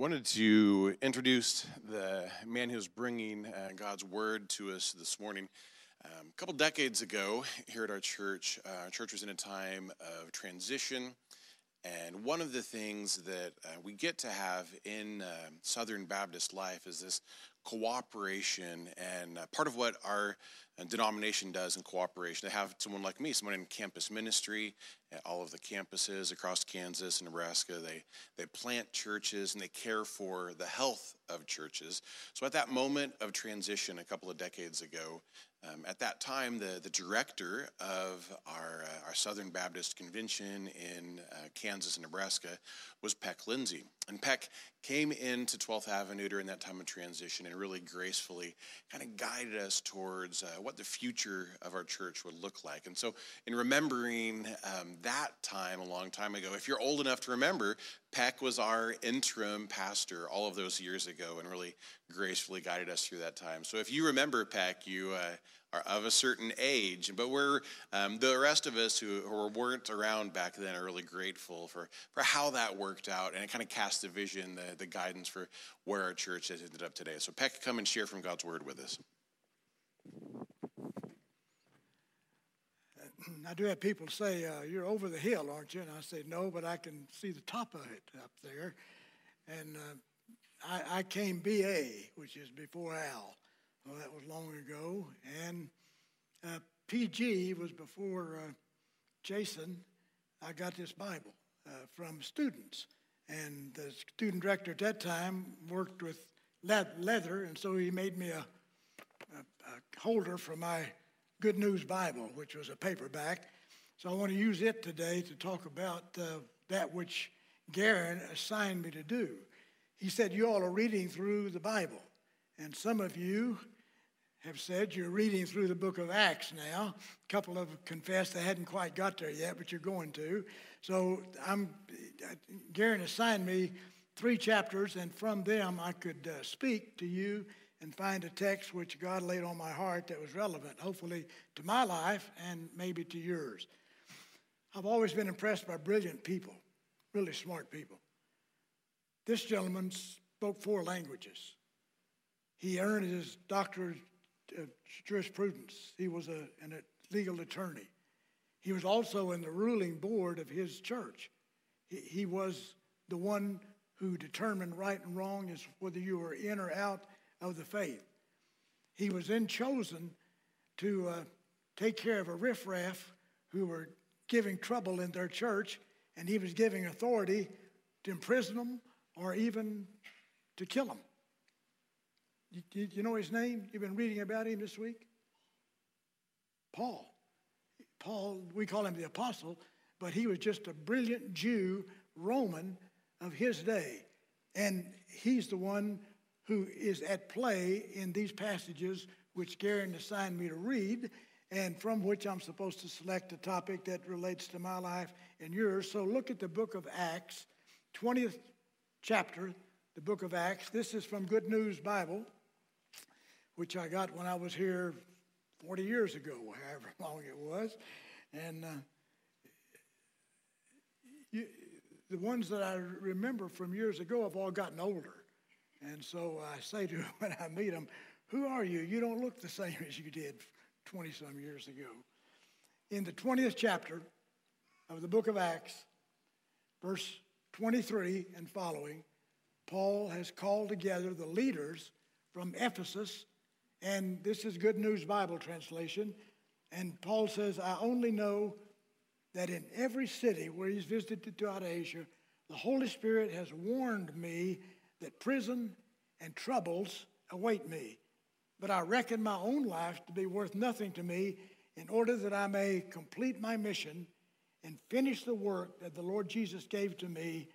wanted to introduce the man who's bringing uh, God's word to us this morning. Um, a couple decades ago, here at our church, uh, our church was in a time of transition. And one of the things that uh, we get to have in uh, Southern Baptist life is this cooperation. And uh, part of what our uh, denomination does in cooperation, to have someone like me, someone in campus ministry at all of the campuses across Kansas and Nebraska. They, they plant churches and they care for the health of churches. So at that moment of transition a couple of decades ago, um, at that time, the, the director of our, uh, our Southern Baptist Convention in uh, Kansas and Nebraska was Peck Lindsay. And Peck came into 12th Avenue during that time of transition and really gracefully kind of guided us towards uh, what the future of our church would look like. And so, in remembering um, that time a long time ago, if you're old enough to remember, Peck was our interim pastor all of those years ago and really gracefully guided us through that time. So, if you remember Peck, you uh, are of a certain age. But we're um, the rest of us who, who, weren't around back then are really grateful for for how that worked out, and it kind of cast the vision, the, the guidance for where our church has ended up today. So, Peck, come and share from God's word with us. I do have people say, uh, You're over the hill, aren't you? And I say, No, but I can see the top of it up there. And uh, I, I, came BA, which is before Al. Well, that was long ago. And uh, PG was before uh, Jason. I got this Bible uh, from students. And the student director at that time worked with leather, and so he made me a, a, a holder for my Good News Bible, which was a paperback. So I want to use it today to talk about uh, that which Garen assigned me to do. He said, You all are reading through the Bible. And some of you have said you're reading through the book of Acts now. A couple have confessed they hadn't quite got there yet, but you're going to. So I'm, Garen assigned me three chapters, and from them I could uh, speak to you and find a text which God laid on my heart that was relevant, hopefully to my life and maybe to yours. I've always been impressed by brilliant people, really smart people. This gentleman spoke four languages. He earned his doctorate of jurisprudence. He was a, an, a legal attorney. He was also in the ruling board of his church. He, he was the one who determined right and wrong as whether you were in or out of the faith. He was then chosen to uh, take care of a riffraff who were giving trouble in their church, and he was giving authority to imprison them or even to kill them. You, you know his name? You've been reading about him this week? Paul. Paul, we call him the apostle, but he was just a brilliant Jew, Roman of his day. And he's the one who is at play in these passages which Garen assigned me to read, and from which I'm supposed to select a topic that relates to my life and yours. So look at the book of Acts, 20th chapter, the book of Acts. This is from Good News Bible, which I got when I was here 40 years ago, however long it was. And uh, you, the ones that I remember from years ago have all gotten older. And so I say to them when I meet them, Who are you? You don't look the same as you did 20 some years ago. In the 20th chapter of the book of Acts, verse 23 and following, Paul has called together the leaders from Ephesus, and this is Good News Bible translation. And Paul says, I only know that in every city where he's visited throughout Asia, the Holy Spirit has warned me that prison and troubles await me. But I reckon my own life to be worth nothing to me in order that I may complete my mission and finish the work that the Lord Jesus gave to me,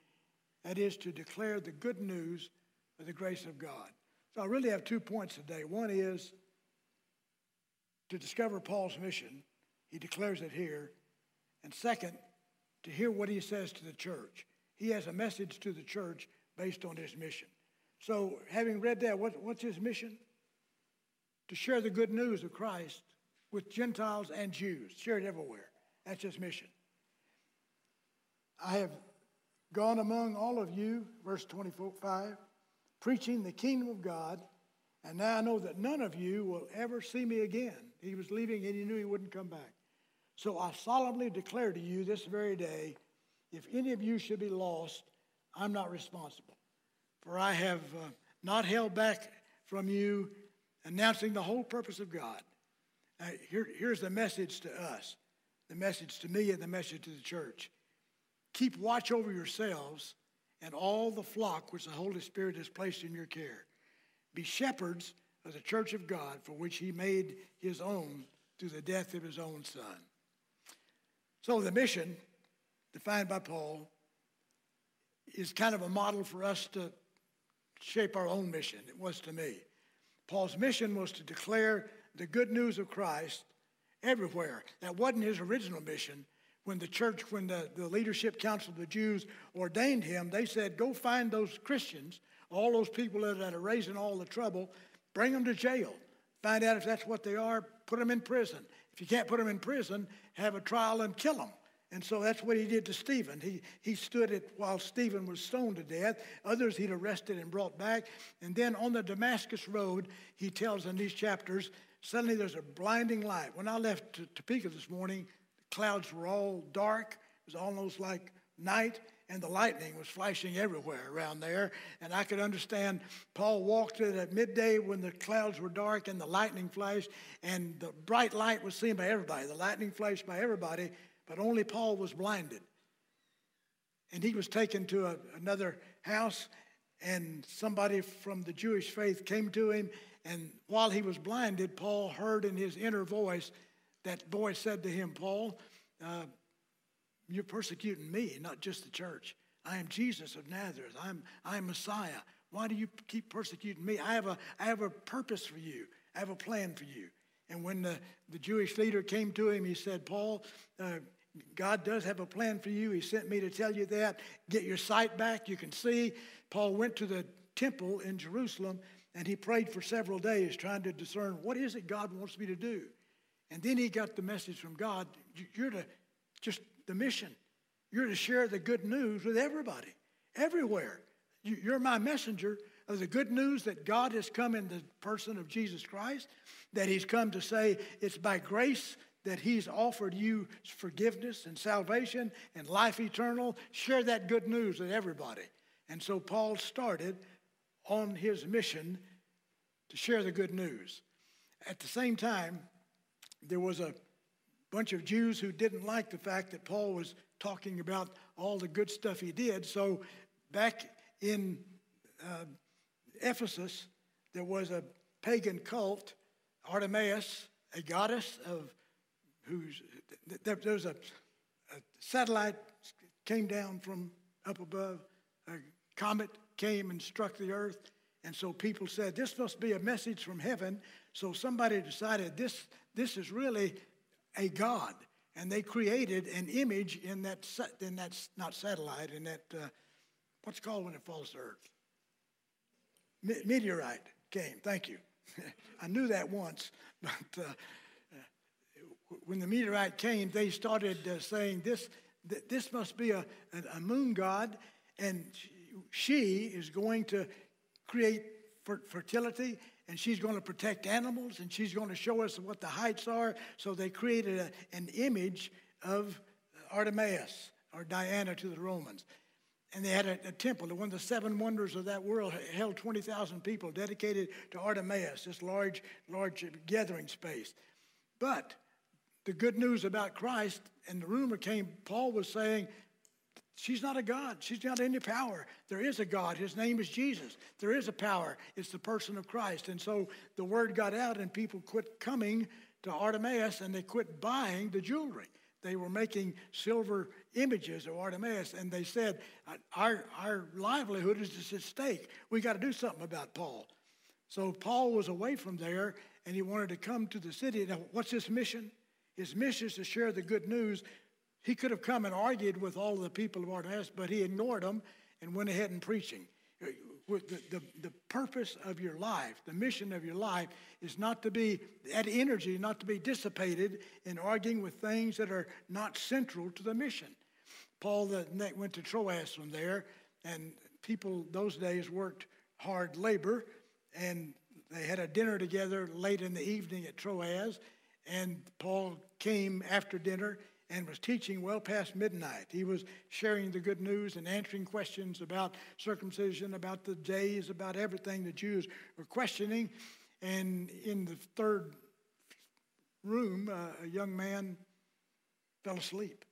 that is, to declare the good news of the grace of God. So I really have two points today. One is to discover Paul's mission, he declares it here. And second, to hear what he says to the church. He has a message to the church based on his mission. So, having read that, what, what's his mission? To share the good news of Christ with Gentiles and Jews, share it everywhere. That's his mission. I have gone among all of you, verse 25, preaching the kingdom of God, and now I know that none of you will ever see me again. He was leaving and he knew he wouldn't come back. So I solemnly declare to you this very day if any of you should be lost, I'm not responsible. For I have uh, not held back from you announcing the whole purpose of God. Now, here, here's the message to us the message to me and the message to the church. Keep watch over yourselves and all the flock which the Holy Spirit has placed in your care. Be shepherds of the church of God for which he made his own through the death of his own son. So the mission, defined by Paul, is kind of a model for us to shape our own mission. It was to me. Paul's mission was to declare the good news of Christ everywhere. That wasn't his original mission. When the church, when the, the leadership council of the Jews ordained him, they said, Go find those Christians, all those people that are raising all the trouble, bring them to jail. Find out if that's what they are, put them in prison. If you can't put them in prison, have a trial and kill them. And so that's what he did to Stephen. He, he stood it while Stephen was stoned to death. Others he'd arrested and brought back. And then on the Damascus Road, he tells in these chapters, suddenly there's a blinding light. When I left Topeka this morning, clouds were all dark. It was almost like night, and the lightning was flashing everywhere around there. And I could understand Paul walked it at midday when the clouds were dark and the lightning flashed, and the bright light was seen by everybody. The lightning flashed by everybody but only Paul was blinded. And he was taken to a, another house, and somebody from the Jewish faith came to him. And while he was blinded, Paul heard in his inner voice that boy said to him, Paul, uh, you're persecuting me, not just the church. I am Jesus of Nazareth. I'm, I'm Messiah. Why do you keep persecuting me? I have, a, I have a purpose for you, I have a plan for you. And when the, the Jewish leader came to him, he said, Paul, uh, God does have a plan for you. He sent me to tell you that. Get your sight back. You can see. Paul went to the temple in Jerusalem and he prayed for several days trying to discern what is it God wants me to do. And then he got the message from God you're to just the mission. You're to share the good news with everybody, everywhere. You're my messenger of the good news that God has come in the person of Jesus Christ, that he's come to say it's by grace that He's offered you forgiveness and salvation and life eternal. Share that good news with everybody. And so Paul started on his mission to share the good news. At the same time, there was a bunch of Jews who didn't like the fact that Paul was talking about all the good stuff he did. So back in uh, Ephesus, there was a pagan cult, Artemis, a goddess of who's there, was a, a satellite came down from up above, a comet came and struck the earth, and so people said this must be a message from heaven. So somebody decided this this is really a god, and they created an image in that in that not satellite in that uh, what's called when it falls to earth. Me- meteorite came. Thank you. I knew that once, but. Uh, when the meteorite came, they started uh, saying this, th- this must be a, a, moon god, and she is going to create fertility, and she's going to protect animals, and she's going to show us what the heights are. So they created a, an image of Artemis, or Diana to the Romans. And they had a, a, temple, one of the seven wonders of that world, held 20,000 people dedicated to Artemis, this large, large gathering space. But the good news about Christ, and the rumor came, Paul was saying, She's not a God. She's not any power. There is a God. His name is Jesus. There is a power. It's the person of Christ. And so the word got out, and people quit coming to Artemis and they quit buying the jewelry. They were making silver images of Artemis, and they said, Our, our livelihood is at stake. We got to do something about Paul. So Paul was away from there, and he wanted to come to the city. Now, what's his mission? His mission is to share the good news. He could have come and argued with all the people of Artemis, but he ignored them and went ahead and preaching. The, the, the purpose of your life, the mission of your life, is not to be, that energy, not to be dissipated in arguing with things that are not central to the mission. Paul the, went to Troas from there, and people those days worked hard labor, and they had a dinner together late in the evening at Troas, and Paul came after dinner and was teaching well past midnight. He was sharing the good news and answering questions about circumcision, about the days, about everything the Jews were questioning. And in the third room, uh, a young man fell asleep.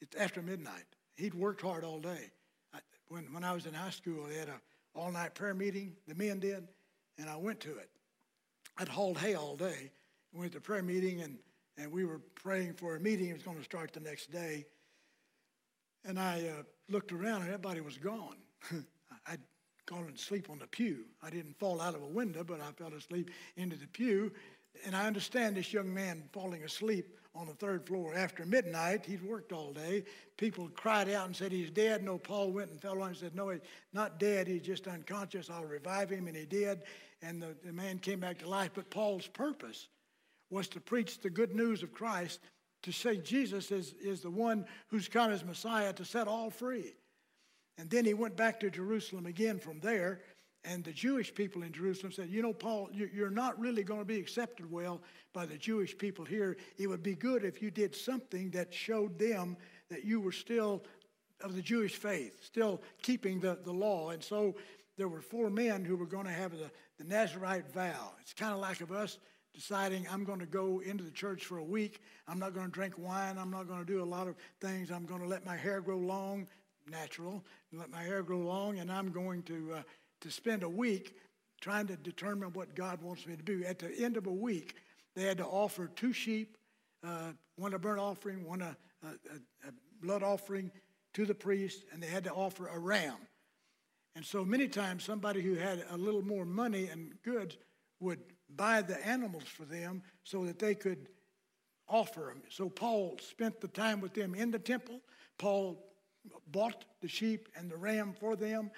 It's after midnight. He'd worked hard all day. I, when, when I was in high school, they had an all night prayer meeting, the men did, and I went to it. I'd hauled hay all day, went to prayer meeting, and and we were praying for a meeting. It was going to start the next day. And I uh, looked around and everybody was gone. I'd gone to sleep on the pew. I didn't fall out of a window, but I fell asleep into the pew. And I understand this young man falling asleep on the third floor after midnight. He'd worked all day. People cried out and said, He's dead. No, Paul went and fell on him and said, No, he's not dead. He's just unconscious. I'll revive him. And he did. And the, the man came back to life. But Paul's purpose was to preach the good news of Christ, to say Jesus is, is the one who's come as Messiah to set all free. And then he went back to Jerusalem again from there, and the Jewish people in Jerusalem said, You know, Paul, you're not really going to be accepted well by the Jewish people here. It would be good if you did something that showed them that you were still of the Jewish faith, still keeping the, the law. And so there were four men who were going to have the, the Nazarite vow. It's kind of like of us deciding I'm going to go into the church for a week. I'm not going to drink wine. I'm not going to do a lot of things. I'm going to let my hair grow long, natural, and let my hair grow long, and I'm going to, uh, to spend a week trying to determine what God wants me to do. At the end of a week, they had to offer two sheep, uh, one a burnt offering, one a, a, a blood offering to the priest, and they had to offer a ram. And so many times, somebody who had a little more money and goods would buy the animals for them so that they could offer them. So Paul spent the time with them in the temple. Paul bought the sheep and the ram for them.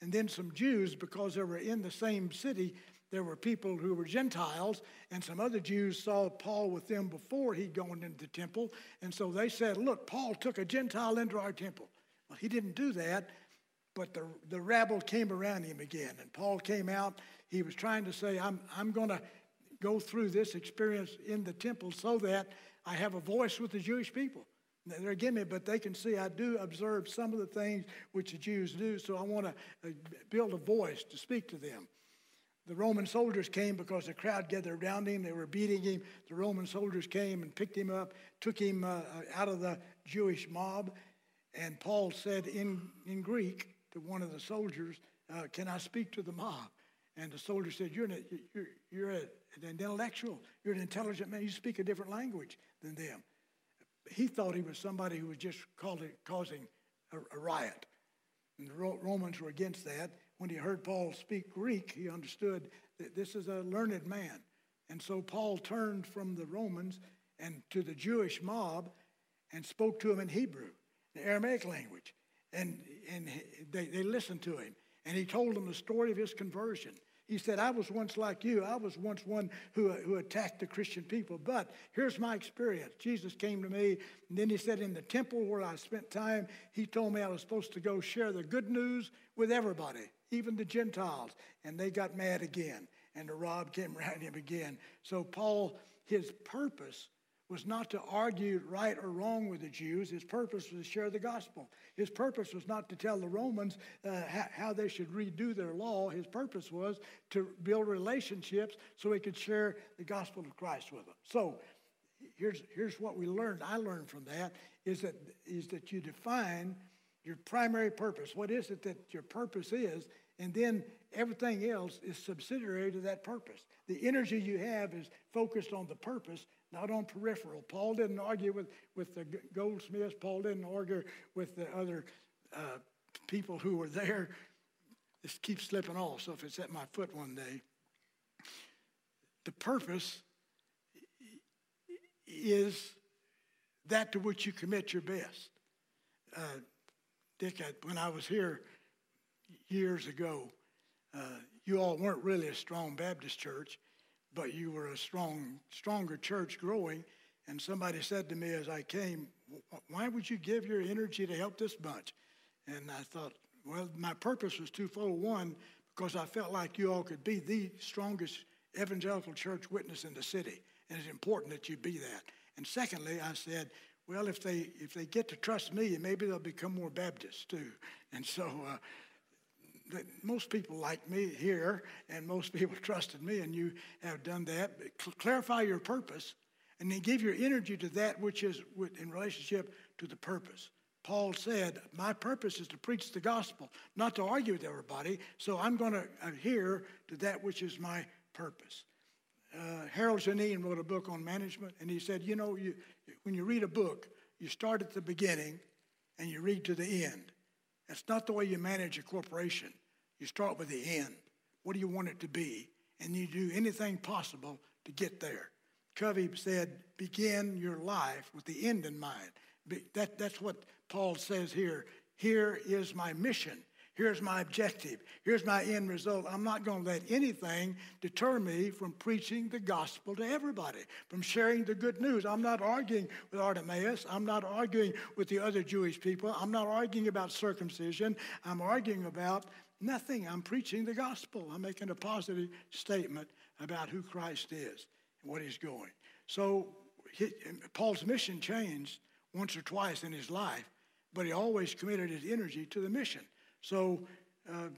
And then some Jews, because they were in the same city, there were people who were Gentiles, and some other Jews saw Paul with them before he'd gone into the temple. And so they said, Look, Paul took a Gentile into our temple. Well, he didn't do that, but the, the rabble came around him again. And Paul came out he was trying to say, I'm, I'm going to go through this experience in the temple so that I have a voice with the Jewish people. They're against me, but they can see I do observe some of the things which the Jews do, so I want to uh, build a voice to speak to them. The Roman soldiers came because the crowd gathered around him. They were beating him. The Roman soldiers came and picked him up, took him uh, uh out of the Jewish mob. And Paul said in, in Greek to one of the soldiers, uh, Can I speak to the mob? And the soldier said, You're, an, you're, you're an intellectual. You're an intelligent man. You speak a different language than them. He thought he was somebody who was just causing a, a riot. And the Romans were against that. When he heard Paul speak Greek, he understood that this is a learned man. And so Paul turned from the Romans and to the Jewish mob and spoke to them in Hebrew, the Aramaic language. And, and they, they listened to him. And he told them the story of his conversion. He said, I was once like you. I was once one who, who attacked the Christian people. But here's my experience. Jesus came to me, and then he said, In the temple where I spent time, he told me I was supposed to go share the good news with everybody, even the Gentiles. And they got mad again, and the rob came around him again. So, Paul, his purpose was not to argue right or wrong with the Jews. His purpose was to share the gospel. His purpose was not to tell the Romans uh, how they should redo their law. His purpose was to build relationships so he could share the gospel of Christ with them. So here's, here's what we learned. I learned from that is that, is that you define your primary purpose. What is it that your purpose is? And then everything else is subsidiary to that purpose. The energy you have is focused on the purpose, not on peripheral. Paul didn't argue with, with the goldsmiths, Paul didn't argue with the other uh, people who were there. This keeps slipping off, so if it's at my foot one day, the purpose is that to which you commit your best. Uh, Dick, I, when I was here years ago, uh, you all weren't really a strong Baptist church but you were a strong, stronger church growing. And somebody said to me as I came, Why would you give your energy to help this bunch? And I thought, well, my purpose was twofold. One, because I felt like you all could be the strongest evangelical church witness in the city, and it's important that you be that. And secondly, I said, well, if they if they get to trust me, maybe they'll become more Baptists too. And so, uh, the, most people like me here, and most people trusted me, and you have done that. Clarify your purpose, and then give your energy to that which is in relationship to the purpose. Paul said, My purpose is to preach the gospel, not to argue with everybody, so I'm going to adhere to that which is my purpose. Uh, Harold Geneen wrote a book on management, and he said, You know, you, when you read a book, you start at the beginning and you read to the end. That's not the way you manage a corporation. You start with the end. What do you want it to be? And you do anything possible to get there. Covey said, Begin your life with the end in mind. That, that's what Paul says here. Here is my mission. Here's my objective. Here's my end result. I'm not going to let anything deter me from preaching the gospel to everybody, from sharing the good news. I'm not arguing with Artemis. I'm not arguing with the other Jewish people. I'm not arguing about circumcision. I'm arguing about nothing. I'm preaching the gospel. I'm making a positive statement about who Christ is and what he's going. So he, Paul's mission changed once or twice in his life, but he always committed his energy to the mission. So uh,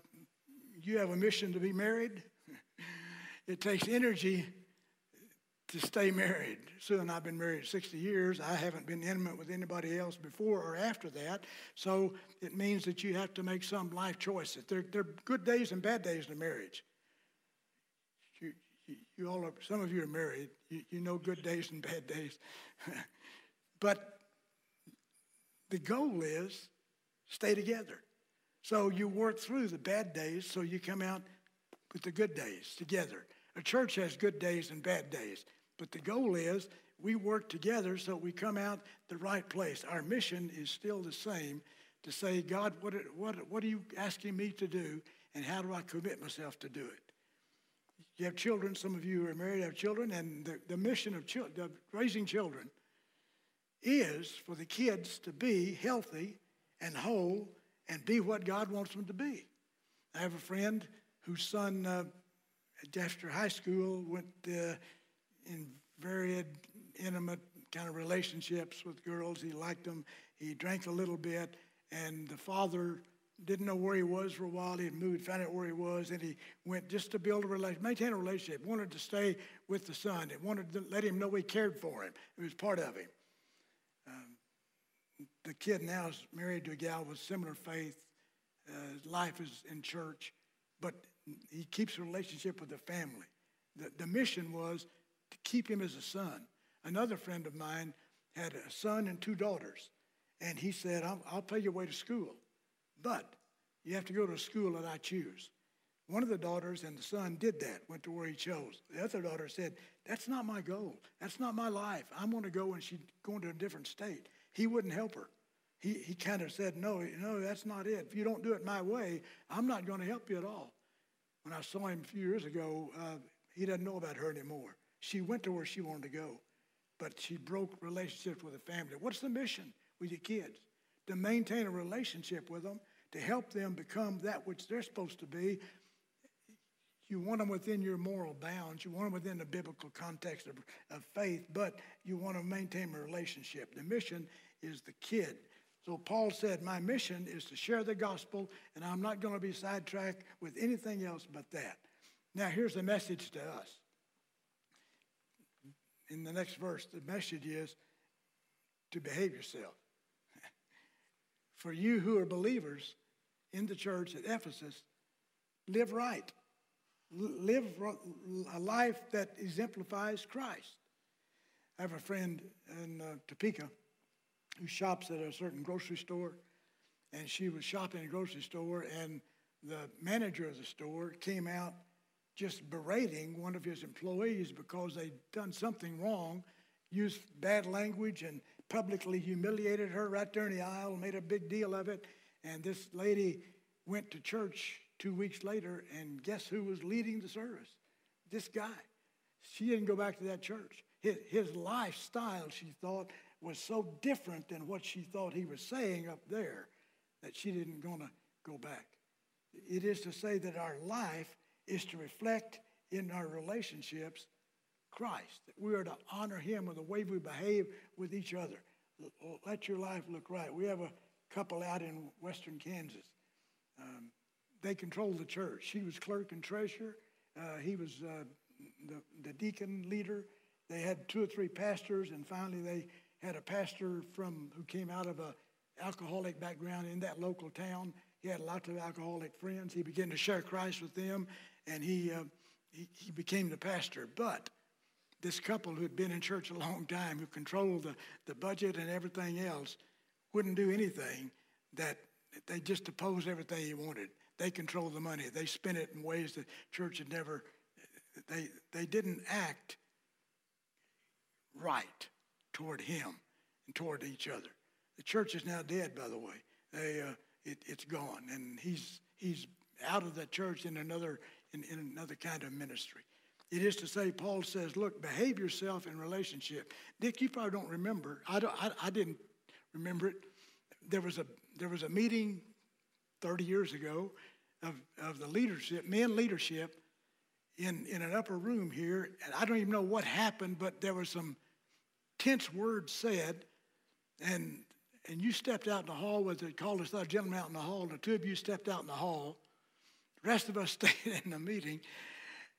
you have a mission to be married. it takes energy to stay married. Sue and I've been married 60 years. I haven't been intimate with anybody else before or after that. So it means that you have to make some life choices. There, there are good days and bad days in marriage. You, you, you all are, some of you are married. You, you know good days and bad days. but the goal is stay together. So you work through the bad days so you come out with the good days together. A church has good days and bad days, but the goal is we work together so we come out the right place. Our mission is still the same to say, God, what, what, what are you asking me to do, and how do I commit myself to do it? You have children, some of you are married, have children, and the, the mission of, of raising children is for the kids to be healthy and whole and be what God wants them to be. I have a friend whose son, uh, after high school, went uh, in very intimate kind of relationships with girls. He liked them. He drank a little bit, and the father didn't know where he was for a while. He moved, found out where he was, and he went just to build a relationship, maintain a relationship. Wanted to stay with the son. He wanted to let him know he cared for him. It was part of him the kid now is married to a gal with similar faith. Uh, life is in church, but he keeps a relationship with the family. The, the mission was to keep him as a son. Another friend of mine had a son and two daughters, and he said, I'll, I'll pay your way to school, but you have to go to a school that I choose. One of the daughters and the son did that, went to where he chose. The other daughter said, That's not my goal. That's not my life. I'm going to go and she's going to a different state. He wouldn't help her he, he kind of said, no, no, that's not it. If you don't do it my way, I'm not going to help you at all. When I saw him a few years ago, uh, he doesn't know about her anymore. She went to where she wanted to go, but she broke relationships with the family. What's the mission with your kids? To maintain a relationship with them, to help them become that which they're supposed to be. You want them within your moral bounds. You want them within the biblical context of, of faith, but you want to maintain a relationship. The mission is the kid. So Paul said, My mission is to share the gospel, and I'm not going to be sidetracked with anything else but that. Now, here's the message to us. In the next verse, the message is to behave yourself. For you who are believers in the church at Ephesus, live right. Live a life that exemplifies Christ. I have a friend in uh, Topeka who shops at a certain grocery store, and she was shopping at a grocery store, and the manager of the store came out just berating one of his employees because they'd done something wrong, used bad language, and publicly humiliated her right there in the aisle, made a big deal of it. And this lady went to church two weeks later, and guess who was leading the service? This guy. She didn't go back to that church. his, his lifestyle, she thought, was so different than what she thought he was saying up there that she didn't going to go back. It is to say that our life is to reflect in our relationships Christ. That we are to honor him with the way we behave with each other. Let your life look right. We have a couple out in western Kansas. Um, they controlled the church. She was clerk and treasurer. Uh, he was uh, the, the deacon leader. They had two or three pastors, and finally they had a pastor from who came out of a alcoholic background in that local town. He had lots of alcoholic friends. He began to share Christ with them, and he, uh, he, he became the pastor. But this couple who had been in church a long time, who controlled the, the budget and everything else, wouldn't do anything that they just opposed everything he wanted. They controlled the money. They spent it in ways that church had never, they, they didn't act right toward him and toward each other. The church is now dead, by the way. They, uh, it, has gone, and he's he's out of that church in another in, in another kind of ministry. It is to say, Paul says, look, behave yourself in relationship. Dick, you probably don't remember. I, don't, I, I didn't remember it. There was a there was a meeting 30 years ago of, of the leadership, men leadership, in, in an upper room here. And I don't even know what happened, but there was some tense words said, and and you stepped out in the hall with the called us a gentleman out in the hall. The two of you stepped out in the hall. The rest of us stayed in the meeting,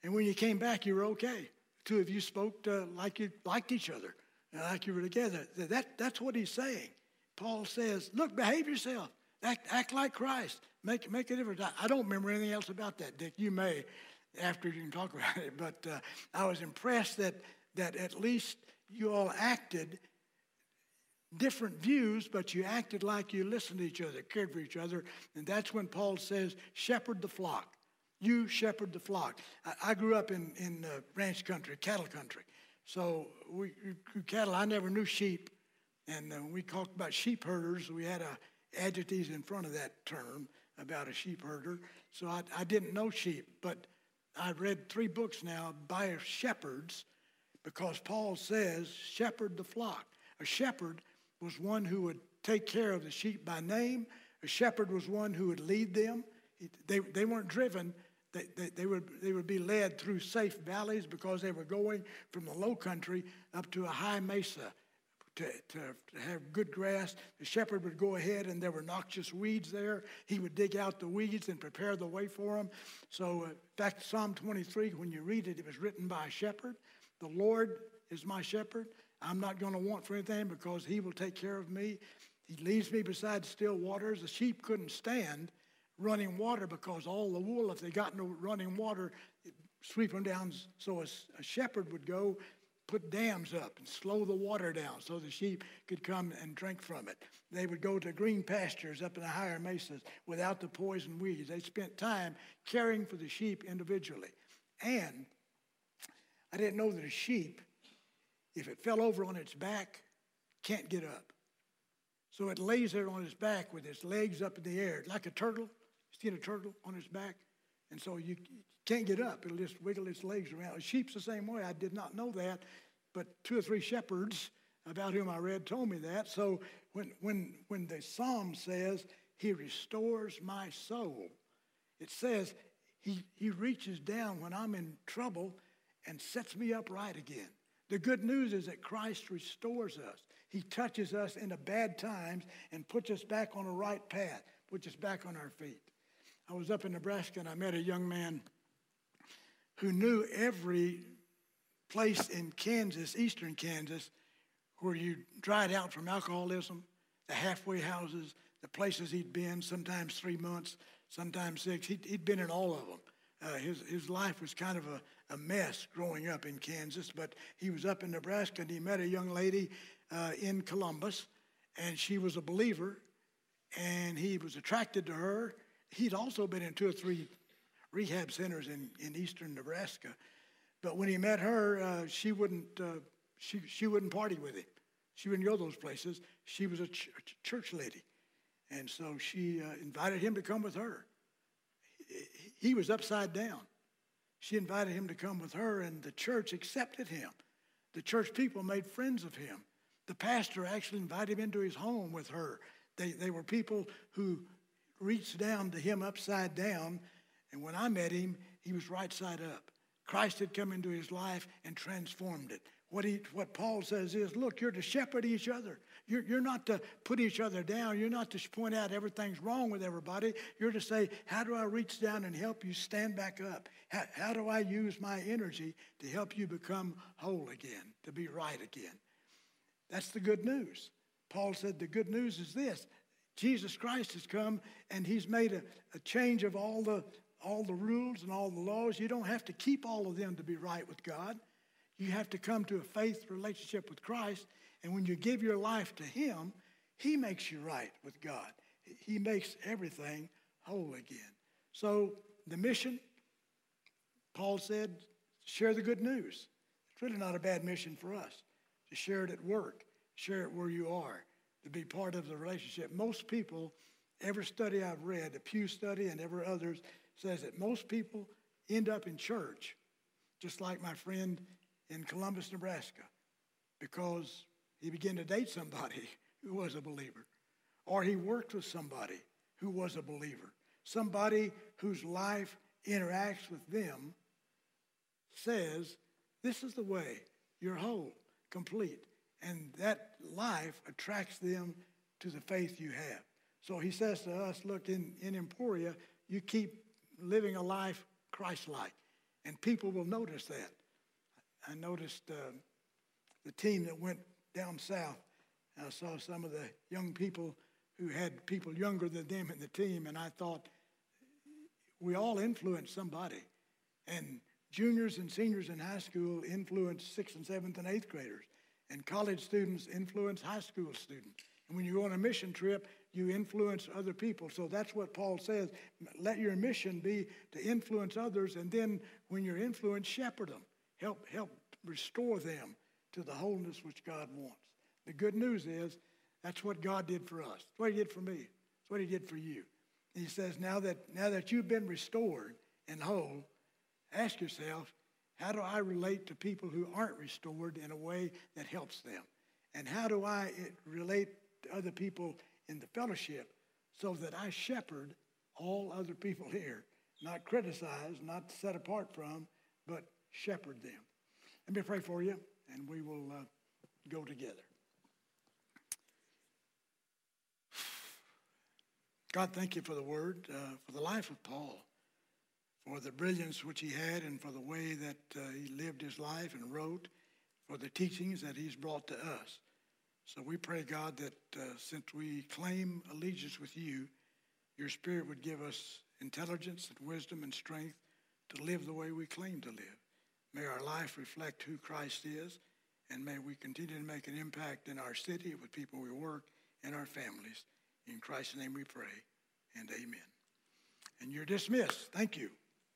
and when you came back, you were okay. The two of you spoke uh, like you liked each other, like you were together. That that's what he's saying. Paul says, "Look, behave yourself. Act, act like Christ. Make make a difference." I, I don't remember anything else about that, Dick. You may, after you can talk about it, but uh, I was impressed that that at least you all acted different views, but you acted like you listened to each other, cared for each other. And that's when Paul says, shepherd the flock. You shepherd the flock. I, I grew up in, in uh, ranch country, cattle country. So we, we cattle, I never knew sheep. And uh, we talked about sheep herders. We had a adjectives in front of that term about a sheep herder. So I, I didn't know sheep, but I've read three books now by shepherds because Paul says, shepherd the flock. A shepherd was one who would take care of the sheep by name. A shepherd was one who would lead them. They, they weren't driven. They, they, they, would, they would be led through safe valleys because they were going from the low country up to a high mesa to, to, to, have good grass. The shepherd would go ahead and there were noxious weeds there. He would dig out the weeds and prepare the way for them. So, uh, in fact, Psalm 23, when you read it, it was written by a shepherd. The Lord is my shepherd. I'm not going to want for anything because he will take care of me. He leads me beside still waters. The sheep couldn't stand running water because all the wool, if they got no running water, sweep them down. So a, a shepherd would go, put dams up and slow the water down so the sheep could come and drink from it. They would go to green pastures up in the higher mesas without the poison weeds. They spent time caring for the sheep individually. And I didn't know that a sheep if it fell over on its back, can't get up. So it lays there on its back with its legs up in the air, like a turtle. You seen a turtle on its back? And so you can't get up. It'll just wiggle its legs around. A sheep's the same way. I did not know that, but two or three shepherds about whom I read told me that. So when, when, when the psalm says, He restores my soul, it says he, he reaches down when I'm in trouble and sets me up right again. The good news is that Christ restores us. He touches us in the bad times and puts us back on the right path, puts us back on our feet. I was up in Nebraska and I met a young man who knew every place in Kansas, eastern Kansas, where you dried out from alcoholism, the halfway houses, the places he'd been, sometimes three months, sometimes six. He'd, he'd been in all of them. Uh, his, his life was kind of a, a mess growing up in Kansas, but he was up in Nebraska and he met a young lady uh, in Columbus, and she was a believer, and he was attracted to her. He'd also been in two or three rehab centers in, in eastern Nebraska, but when he met her, uh, she wouldn't uh, she she wouldn't party with him. She wouldn't go those places. She was a ch- church lady, and so she uh, invited him to come with her. He was upside down. She invited him to come with her, and the church accepted him. The church people made friends of him. The pastor actually invited him into his home with her. They, they were people who reached down to him upside down. And when I met him, he was right side up. Christ had come into his life and transformed it. What, he, what Paul says is, look, you're to shepherd each other. You're, you're not to put each other down. You're not to point out everything's wrong with everybody. You're to say, how do I reach down and help you stand back up? How, how do I use my energy to help you become whole again, to be right again? That's the good news. Paul said the good news is this Jesus Christ has come and he's made a, a change of all the, all the rules and all the laws. You don't have to keep all of them to be right with God. You have to come to a faith relationship with Christ. And when you give your life to Him, He makes you right with God. He makes everything whole again. So the mission, Paul said, share the good news. It's really not a bad mission for us to share it at work, share it where you are, to be part of the relationship. Most people, every study I've read, the Pew study and every others, says that most people end up in church, just like my friend in Columbus, Nebraska, because he began to date somebody who was a believer, or he worked with somebody who was a believer, somebody whose life interacts with them says, This is the way you're whole, complete. And that life attracts them to the faith you have. So he says to us, Look, in, in Emporia, you keep living a life Christ like, and people will notice that. I noticed uh, the team that went down south. I saw some of the young people who had people younger than them in the team, and I thought, we all influence somebody. And juniors and seniors in high school influence sixth and seventh and eighth graders, and college students influence high school students. And when you go on a mission trip, you influence other people. So that's what Paul says. Let your mission be to influence others, and then when you're influenced, shepherd them. Help, help restore them to the wholeness which God wants. The good news is that's what God did for us. That's what He did for me. That's what He did for you. And he says, now that, now that you've been restored and whole, ask yourself, how do I relate to people who aren't restored in a way that helps them? And how do I relate to other people in the fellowship so that I shepherd all other people here? Not criticize, not set apart from, but shepherd them. Let me pray for you, and we will uh, go together. God, thank you for the word, uh, for the life of Paul, for the brilliance which he had, and for the way that uh, he lived his life and wrote, for the teachings that he's brought to us. So we pray, God, that uh, since we claim allegiance with you, your Spirit would give us intelligence and wisdom and strength to live the way we claim to live. May our life reflect who Christ is, and may we continue to make an impact in our city with people we work and our families. In Christ's name we pray, and amen. And you're dismissed. Thank you.